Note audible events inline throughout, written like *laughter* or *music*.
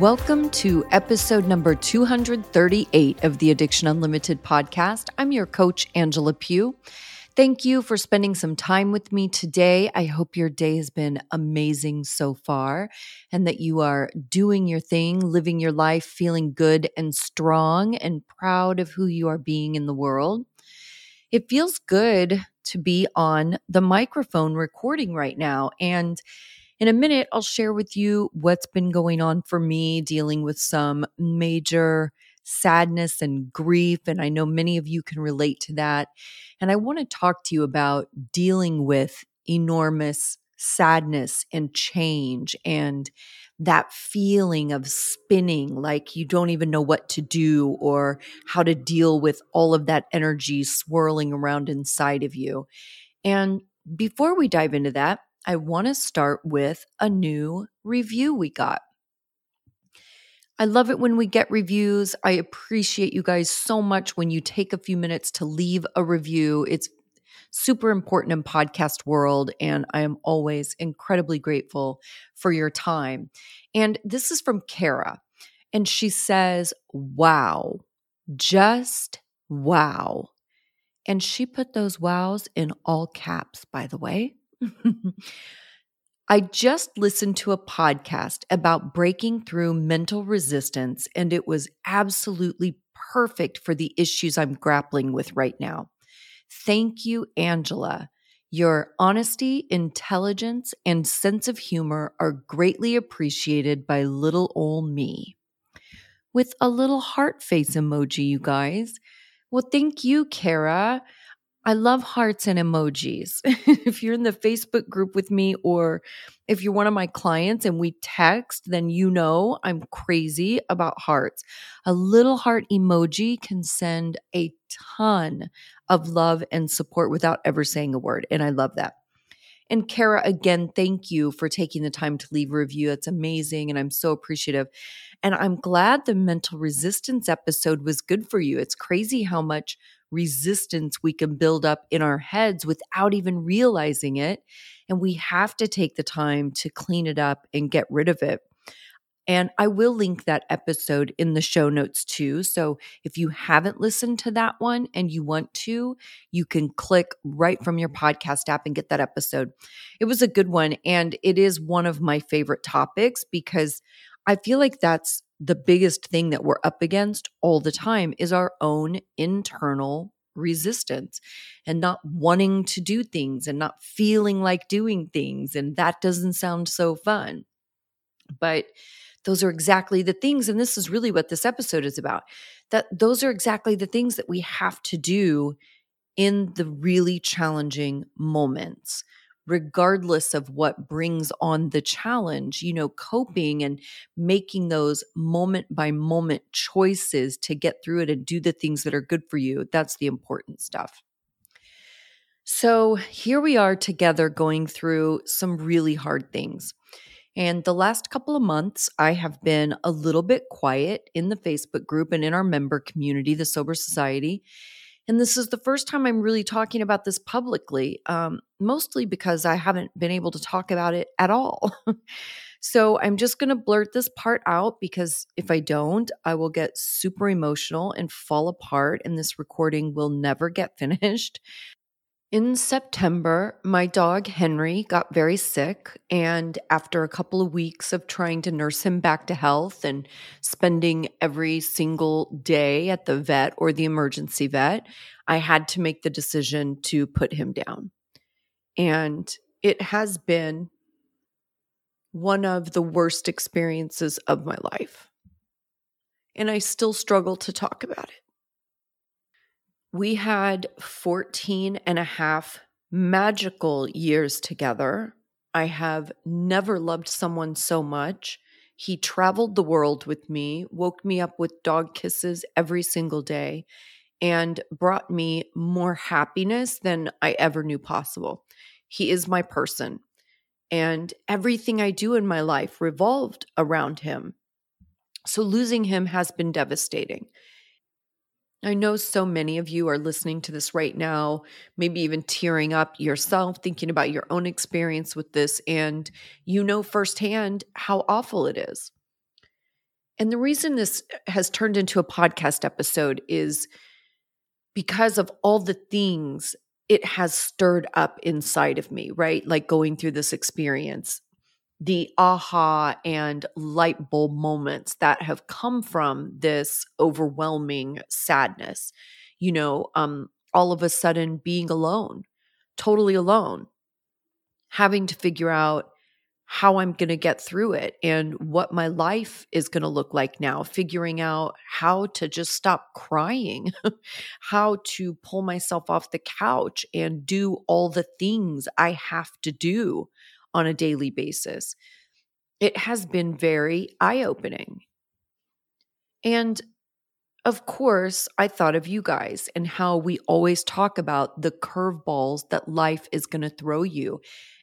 Welcome to episode number 238 of the Addiction Unlimited podcast. I'm your coach, Angela Pugh. Thank you for spending some time with me today. I hope your day has been amazing so far and that you are doing your thing, living your life, feeling good and strong and proud of who you are being in the world. It feels good to be on the microphone recording right now. And in a minute, I'll share with you what's been going on for me dealing with some major sadness and grief. And I know many of you can relate to that. And I want to talk to you about dealing with enormous sadness and change and that feeling of spinning like you don't even know what to do or how to deal with all of that energy swirling around inside of you. And before we dive into that, I want to start with a new review we got. I love it when we get reviews. I appreciate you guys so much when you take a few minutes to leave a review. It's super important in podcast world and I am always incredibly grateful for your time. And this is from Kara and she says, "Wow. Just wow." And she put those wows in all caps, by the way. *laughs* I just listened to a podcast about breaking through mental resistance, and it was absolutely perfect for the issues I'm grappling with right now. Thank you, Angela. Your honesty, intelligence, and sense of humor are greatly appreciated by little old me. With a little heart face emoji, you guys. Well, thank you, Kara. I love hearts and emojis. *laughs* if you're in the Facebook group with me, or if you're one of my clients and we text, then you know I'm crazy about hearts. A little heart emoji can send a ton of love and support without ever saying a word. And I love that. And Kara, again, thank you for taking the time to leave a review. It's amazing. And I'm so appreciative. And I'm glad the mental resistance episode was good for you. It's crazy how much resistance we can build up in our heads without even realizing it. And we have to take the time to clean it up and get rid of it. And I will link that episode in the show notes too. So if you haven't listened to that one and you want to, you can click right from your podcast app and get that episode. It was a good one. And it is one of my favorite topics because I feel like that's the biggest thing that we're up against all the time is our own internal resistance and not wanting to do things and not feeling like doing things. And that doesn't sound so fun. But those are exactly the things. And this is really what this episode is about that those are exactly the things that we have to do in the really challenging moments regardless of what brings on the challenge, you know, mm-hmm. coping and making those moment by moment choices to get through it and do the things that are good for you. That's the important stuff. So here we are together going through some really hard things. And the last couple of months, I have been a little bit quiet in the Facebook group and in our member community, the Sober Society. And this is the first time I'm really talking about this publicly, um, mostly because I haven't been able to talk about it at all. *laughs* so I'm just going to blurt this part out because if I don't, I will get super emotional and fall apart, and this recording will never get *laughs* finished. In September, my dog Henry got very sick. And after a couple of weeks of trying to nurse him back to health and spending every single day at the vet or the emergency vet, I had to make the decision to put him down. And it has been one of the worst experiences of my life. And I still struggle to talk about it. We had 14 and a half magical years together. I have never loved someone so much He traveled the world with me, woke me up with dog kisses every single day, and brought me more happiness than I ever knew possible. He is my person. And everything I do in my life revolved around him. So losing him has been devastating. I know so many of you are listening to this right now, maybe even tearing up yourself, thinking about your own experience with this, and you know firsthand how awful it is. And the reason this uh, has turned into a podcast episode is because of all the things it has stirred up inside of me, right? Like going through this experience the aha and light bulb moments that have come from this overwhelming sadness. You know, um, all of a sudden being alone, totally alone, having to figure out how I'm going to get through it and what my life is going to look like now, figuring out how to just stop crying, *laughs* how to pull myself off the couch and do all the things I have to do on a daily basis. It has been very eye opening. And of course, I thought of you guys and how we always talk about the curveballs that life is going to throw you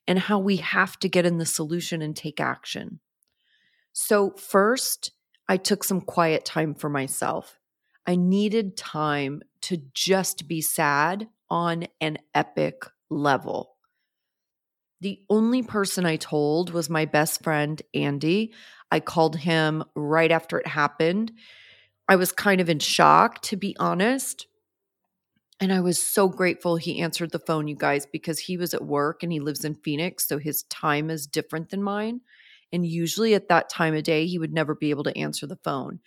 and how we have to get in the solution and take action. So, first, I took some quiet time for myself. I needed time to just be sad on an epic level. The only person I told was my best friend, Andy. I called him right after it happened. I was kind of in shock, to be honest. And I was so grateful he answered the phone, you guys, because he was at work and he lives in Phoenix. So his time is different than mine. And usually at that time of day, he would never be able to answer the phone.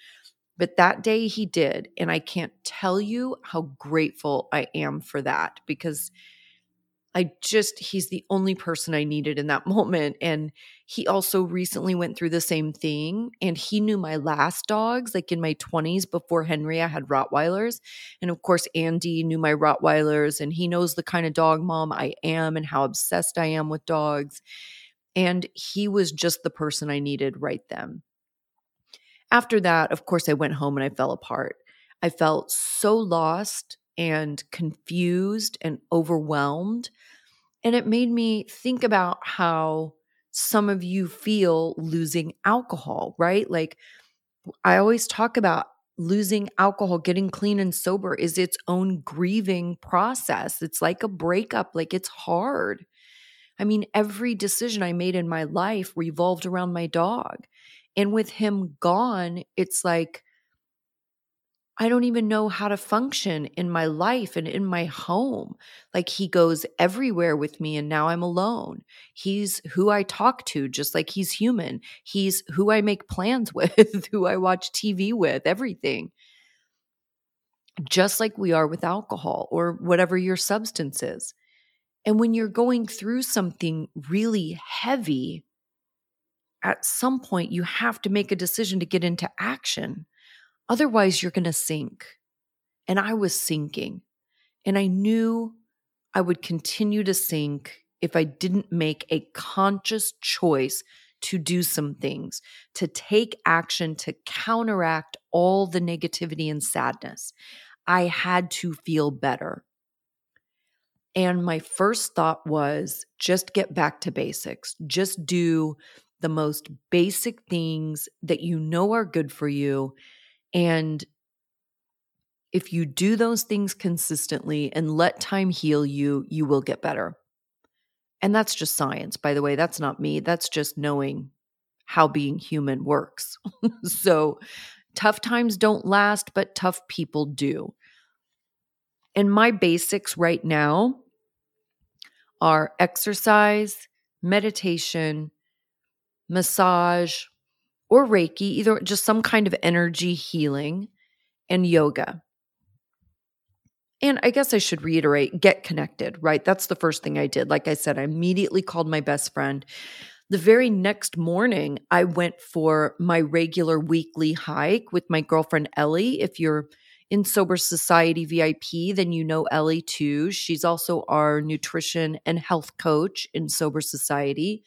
But that day he did. And I can't tell you how grateful I am for that because I just, he's the only person I needed in that *laughs* moment. And he also recently went through the same thing. And he knew my last dogs, like in my 20s before Henry, I had Rottweilers. And of course, Andy knew my Rottweilers and he knows the kind of dog mom I am and how obsessed I am with dogs. And he was just the person I needed right then. After that, of course, I went home and I fell apart. I felt so lost and confused and overwhelmed. And it made me think about how some of you feel losing alcohol, right? Like I always talk about losing alcohol, getting clean and sober is its own grieving process. It's like a breakup, like it's hard. I mean, every decision I made in my life revolved around my dog. And with him gone, it's like I don't even know how to function in my life and in my home. Like he goes everywhere with me, and now I'm alone. He's who I talk to, just like he's human. He's who I make *laughs* plans with, who I watch TV with, everything. Just like we are with alcohol or whatever your substance is. And when you're going through something really heavy, at some point you have to make a decision to get into action Otherwise, you're going to sink. And I was sinking. And I knew I would continue to sink if I didn't make a conscious choice to do some things, to take action to counteract all the negativity and sadness. I had to feel better. And my first thought was just get back to basics. Just do the most basic things that you know are good for you and if you do those things consistently and let time heal you, you will get better. And that's just science, by the way. That's not me. That's just knowing how being human works. *laughs* so tough times don't last, but tough people do. And my basics right now are exercise, meditation, massage, or Reiki, either just some kind of energy healing and yoga. And I guess I should reiterate get connected, right? That's the first thing I did. Like I said, I immediately called my best friend. The very next morning, I went for my regular weekly hike with my girlfriend Ellie. If you're in Sober Society VIP, then you know Ellie too. She's also our nutrition and health coach in Sober Society.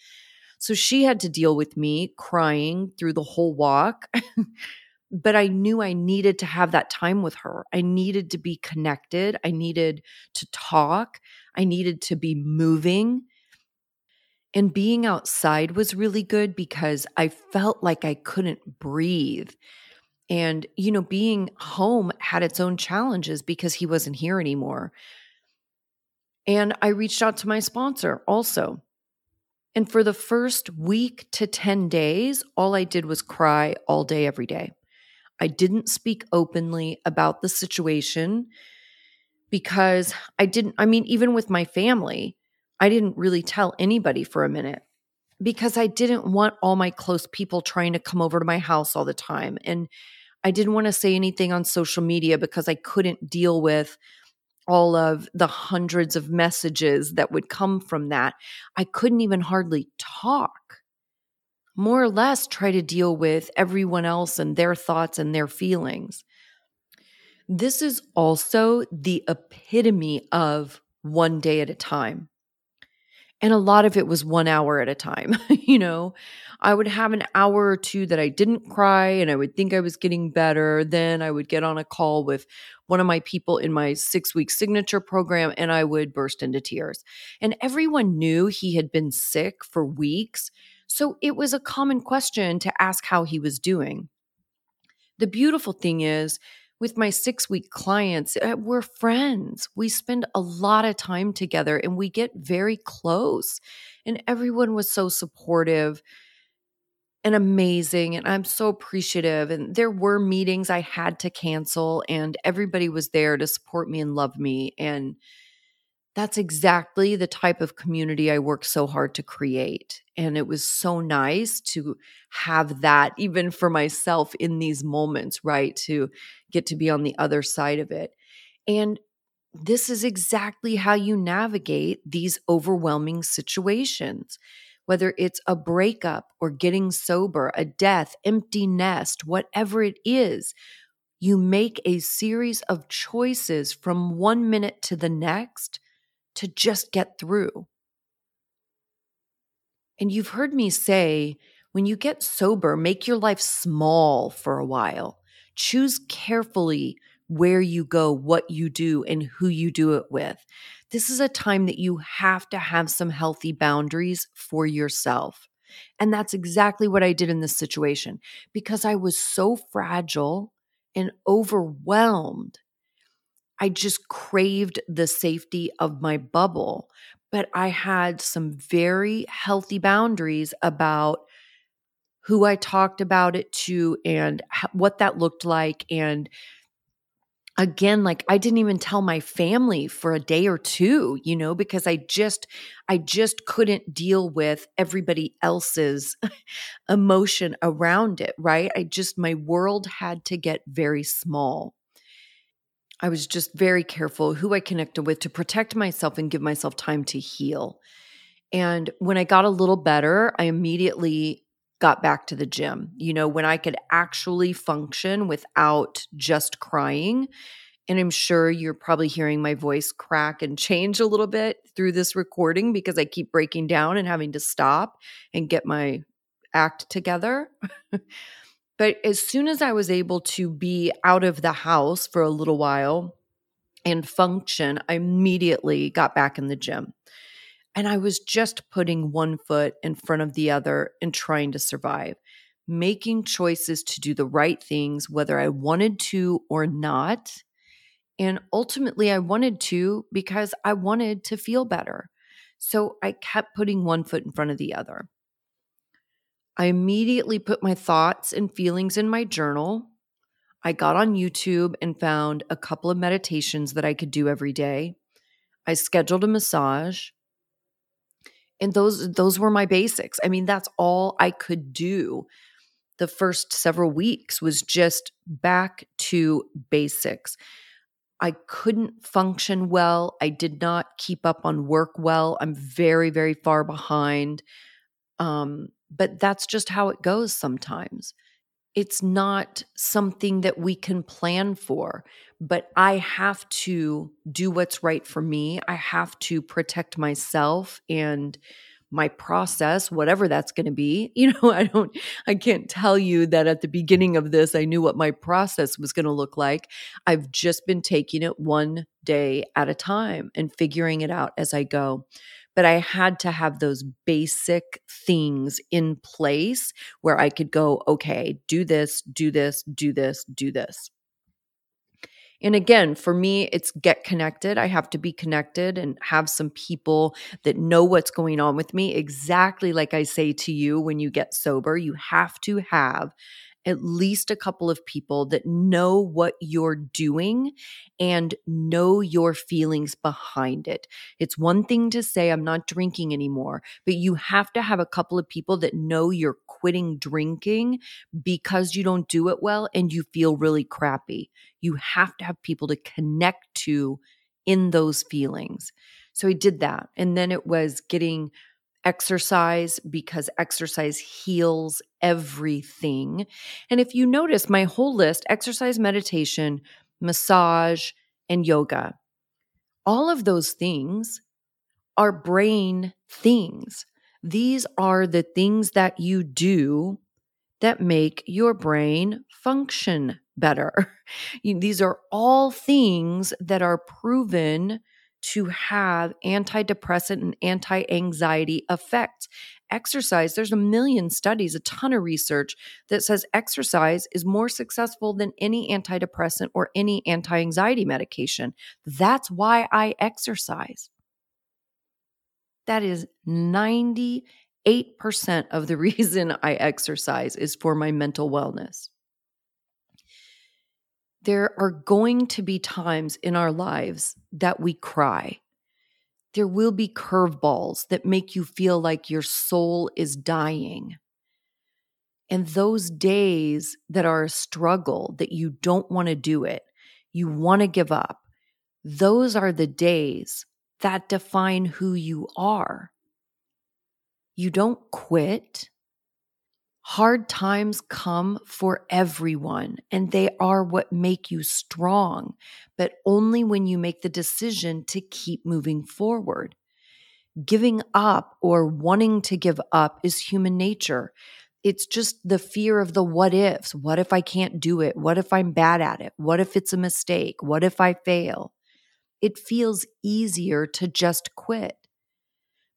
So she had to deal with me crying through the whole walk. *laughs* but I knew I needed to have that time with her. I needed to be connected. I needed to talk. I needed to be moving. And being outside was really good because I felt like I couldn't breathe. And, you know, being home had its own challenges because he wasn't here anymore. And I reached out to my sponsor also. And for the first week to 10 days, all I did was cry all day, every day. I didn't speak openly about the situation because I didn't, I mean, even with my family, I didn't really tell anybody for a minute because I didn't want all my close people trying to come over to my house all the time. And I didn't want to say anything on social media because I couldn't deal with all of the hundreds of messages that would come from that. I couldn't even hardly talk, more or less, try to deal with everyone else and their thoughts and their feelings. This is also the epitome of one day at a time. And a lot of it was one hour at a time. *laughs* you know, I would have an hour or two that I didn't cry and I would think I was getting better. Then I would get on a call with one of my people in my six week signature program and I would burst into tears. And everyone knew he had been sick for weeks. So it was a common question to ask how he was doing. The beautiful thing is, with my six week clients, uh, we're friends. We spend a lot of time together and we get very close. And everyone was so supportive and amazing. And I'm so appreciative. And there were meetings I had to cancel, and everybody was there to support me and love me. And that's exactly the type of community I worked so hard to create. And it was so nice to have that, even for myself in these moments, right? To get to be on the other side of it. And this is exactly how you navigate these overwhelming situations. Whether it's a breakup or getting sober, a death, empty nest, whatever it is, you make a series of choices from one minute to the next to just get through. And you've heard me say when you get sober, make your life small for a while. Choose carefully where you go, what you do, and who you do it with. This is a time that you have to have some healthy boundaries for yourself. And that's exactly what I did in this situation because I was so fragile and overwhelmed I just craved the safety of my bubble. But I had some very healthy boundaries about who I talked about it to and what that looked like. And again, like I didn't even tell my family for a day or two, you know, because I just, I just couldn't deal with everybody else's *laughs* emotion around it, right? I just, my world had to get very small. I was just very careful who I connected with to protect myself and give myself time to heal. And when I got a little better, I immediately got back to the gym. You know, when I could actually function without just crying. And I'm sure you're probably hearing my voice crack and change a little bit through this recording because I keep breaking down and having to stop and get my act together. *laughs* But as soon as I was able to be out of the house for a little while and function, I immediately got back in the gym. And I was just putting one foot in front of the other and trying to survive, making choices to do the right things, whether I wanted to or not. And ultimately, I wanted to because I wanted to feel better. So I kept putting one foot in front of the other. I immediately put my thoughts and feelings in my journal. I got on YouTube and found a couple of meditations that I could do every day. I scheduled a massage. And those those were my basics. I mean, that's all I could do. The first several weeks was just back to basics. I couldn't function well. I did not keep up on work well. I'm very, very far behind. Um, but that's just how it goes sometimes. It's not something that we can plan for, but I have to do what's right for me. I have to protect myself and my process, whatever that's going to be. *laughs* You know, I don't, I can't tell you that at the beginning of this, I knew what my process was going to look like. I've just been taking it one day at a time and figuring it out as I go. But I had to have those basic things in place where I could go, okay, do this, do this, do this, do this. And again, for me, it's get connected. I have to be connected and have some people that know what's going on with me. Exactly like I say to you when you get sober, you have to have at least a couple of people that know what you're doing and know your feelings behind it. It's one thing to say, I'm not drinking anymore, but you have to have a couple of people that know you're quitting drinking because you don't do it well and you feel really crappy. You have to have people to connect to in those feelings. So I did that. And then it was getting exercise because exercise heals everything. And if you notice my whole list exercise, meditation, massage, and yoga all of those things are brain things. These are the things that you do that make your brain function better. *laughs* These are all things that are proven to have antidepressant and anti anxiety effects. Exercise, there's a million studies, a ton of research that says exercise is more successful than any antidepressant or any anti anxiety medication. That's why I exercise. That is 98% of the *laughs* reason I exercise is for my mental wellness there are going to be times in our lives that we cry. There will be curveballs that make you feel like your soul is dying. And those days that are a struggle, that you don't want to do it, you want to give up, those are the days that define who you are. You don't quit. Hard times come for everyone, and they are what make you strong, but only when you make the decision to keep moving forward. Giving up or wanting to give up is human nature. It's just the fear of the what ifs. What if I can't do it? What if I'm bad at it? What if it's a mistake? What if I fail? It feels easier to just quit.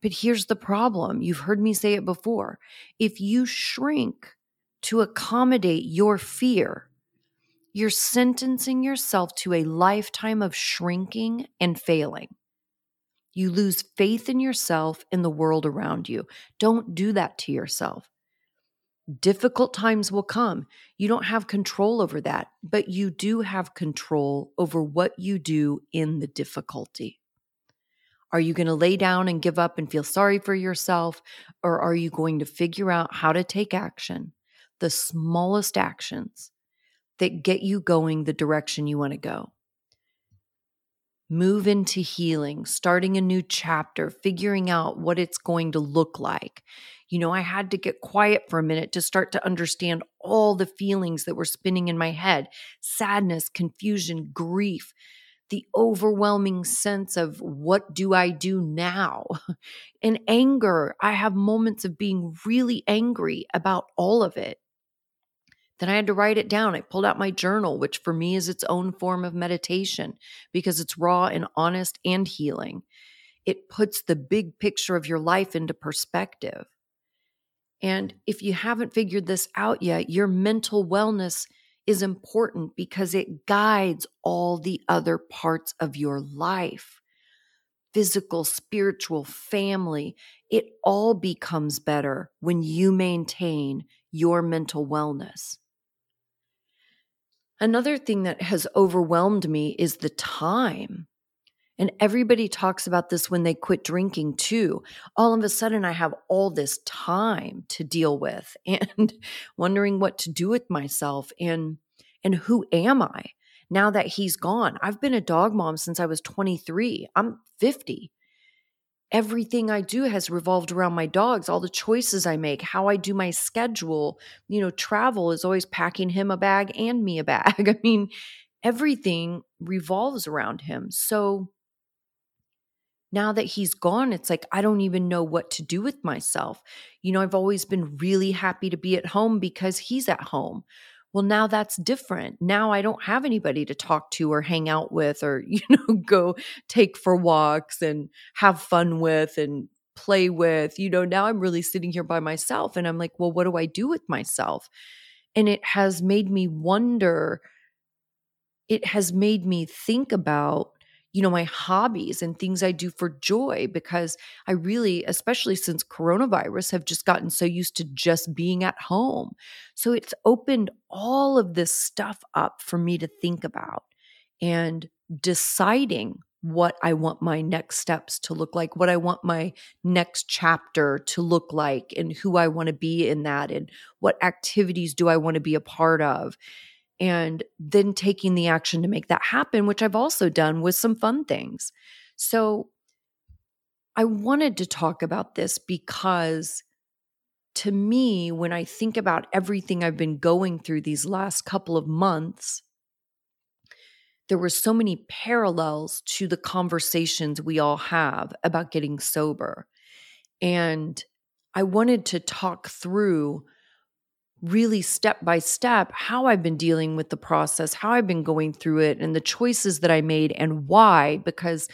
But here's the problem you've heard me say it before. If you shrink to accommodate your fear, you're sentencing yourself to a lifetime of shrinking and failing. You lose faith in yourself and the world around you. Don't do that to yourself. Difficult times will come. You don't have control over that, but you do have control over what you do in the difficulty. Are you going to lay down and give up and feel sorry for yourself? Or are you going to figure out how to take action, the smallest actions that get you going the direction you want to go? Move into healing, starting a new chapter, figuring out what it's going to look like. You know, I had to get quiet for a minute to start to understand all the feelings that were spinning in my head sadness, confusion, grief the overwhelming sense of what do I do now? *laughs* and anger. I have moments of being really angry about all of it. Then I had to write it down. I pulled out my journal, which for me is its own form of meditation because it's raw and honest and healing. It puts the big picture of your life into perspective. And if you haven't figured this out yet, your mental wellness is important because it guides all the other parts of your life physical, spiritual, family. It all becomes better when you maintain your mental wellness. Another thing that has overwhelmed me is the time. And everybody talks about this when they quit drinking too. All of a sudden, I have all this time to deal with *laughs* and wondering what to do with myself. And and who am I now that he's gone? I've been a dog mom since I was 23. I'm 50. Everything I do has revolved around my dogs, all the choices I make, how I do my schedule. You know, travel is always packing him a bag and me a bag. *laughs* I mean, everything revolves around him. So now that he's gone, it's like I don't even know what to do with myself. You know, I've always been really happy to be at home because he's at home. Well, now that's different. Now I don't have anybody to talk to or hang out with or, *laughs* you know, go take for walks and have fun with and play with. You know, now I'm really sitting here by myself and I'm like, well, what do I do with myself? And it has made me wonder, it has made me think about you know, my hobbies and things I do for joy because I really, especially since coronavirus, have just gotten so used to just being at home. So it's opened all of this stuff up for me to think about and deciding what I want my next steps to look like, what I want my next chapter to look like, and who I want to be in that, and what activities do I want to be a part of and then taking the action to make that happen, which I've also done with some fun things. So I wanted to talk about this because to me, when I think about everything I've been going through these last couple of months, there were so many parallels to the conversations we all have about getting sober. And I wanted to talk through really step by step how I've been dealing with the process, how I've been going through it, and the choices that I made and why, because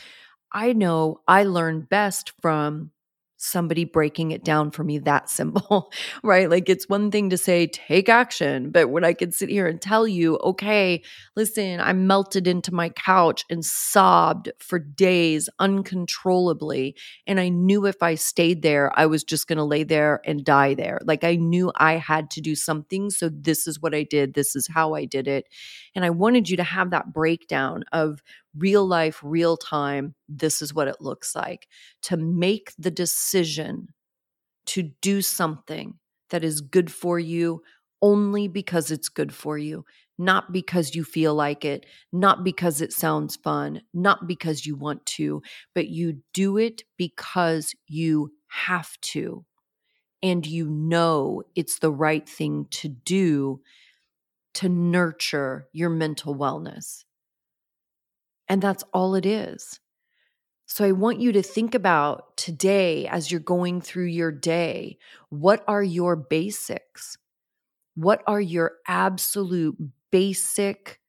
I know I learn best from somebody breaking it down for me that simple, *laughs* right? Like it's one thing to say, take action. But when I can sit here and tell you, okay, listen, I melted into my couch and sobbed for days uncontrollably. And I knew if I stayed there, I was just going to lay there and die there. Like I knew I had to do something. So this is what I did. This is how I did it. And I wanted you to have that breakdown of real life, real time, this is what it looks like to make the decision to do something that is good for you only because it's good for you, not because you feel like it, not because it sounds fun, not because you want to, but you do it because you have to. And you know it's the right thing to do to nurture your mental wellness. And that's all it is. So I want you to think about today as you're going through your day what are your basics? What are your absolute basic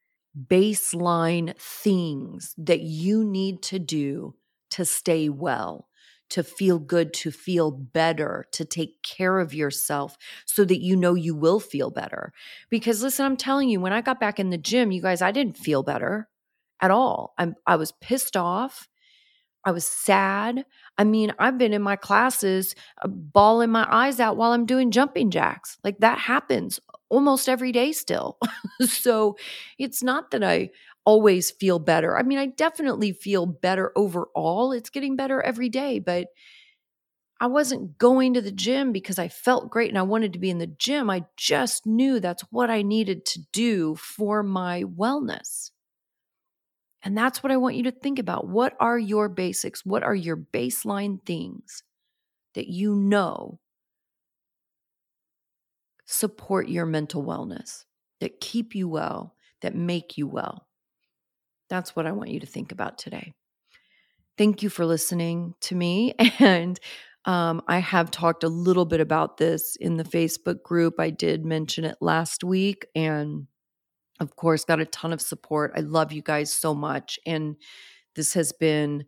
baseline things that you need to do to stay well? to feel good, to feel better, to take care of yourself so that you know you will feel better. Because listen, I'm telling you, when I got back in the gym, you guys, I didn't feel better at all. I'm, I was pissed off. I was sad. I mean, I've been in my classes uh, bawling my eyes out while I'm doing jumping jacks. Like that happens almost every day still. *laughs* so it's not that I always feel better. I mean, I definitely feel better overall. It's getting better every day, but I wasn't going to the gym because I felt great and I wanted to be in the gym. I just knew that's what I needed to do for my wellness. And that's what I want you to think about. What are your basics? What are your baseline things that you know support your mental wellness, that keep you well, that make you well? That's what I want you to think about today. Thank you for listening to me. *laughs* And um, I have talked a little bit about this in the Facebook group. I did mention it last week. And of course, got a ton of support. I love you guys so much. And this has been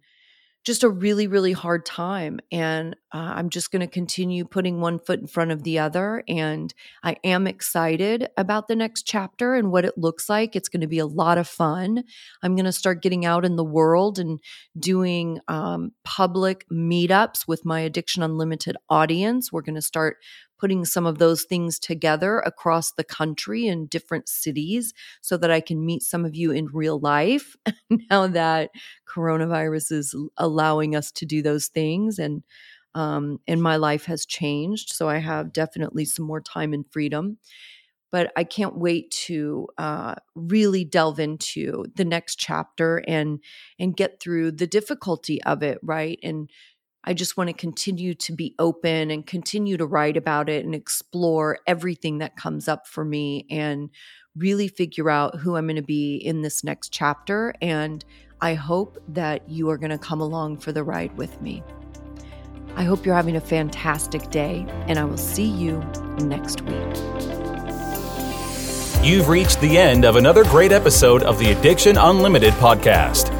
just a really, really hard time. And uh, I'm just going to continue putting one foot in front of the other. And I am excited about the next chapter and what it looks like. It's going to be a lot of fun. I'm going to start getting out in the world and doing um, public meetups with my Addiction Unlimited audience. We're going to start putting some of those things together across the country in different cities so that I can meet some of you in real life *laughs* now that coronavirus is allowing us to do those things and um, and my life has changed so i have definitely some more time and freedom. But i can't wait to uh, really delve into the next chapter and and get through the difficulty of it right? And I just want to continue to be open and continue to write about it and explore everything that comes up for me and really figure out who I'm going to be in this next chapter. And I hope that you are going to come along for the ride with me. I hope you're having a fantastic day, and I will see you next week. You've reached the end of another great episode of the Addiction Unlimited podcast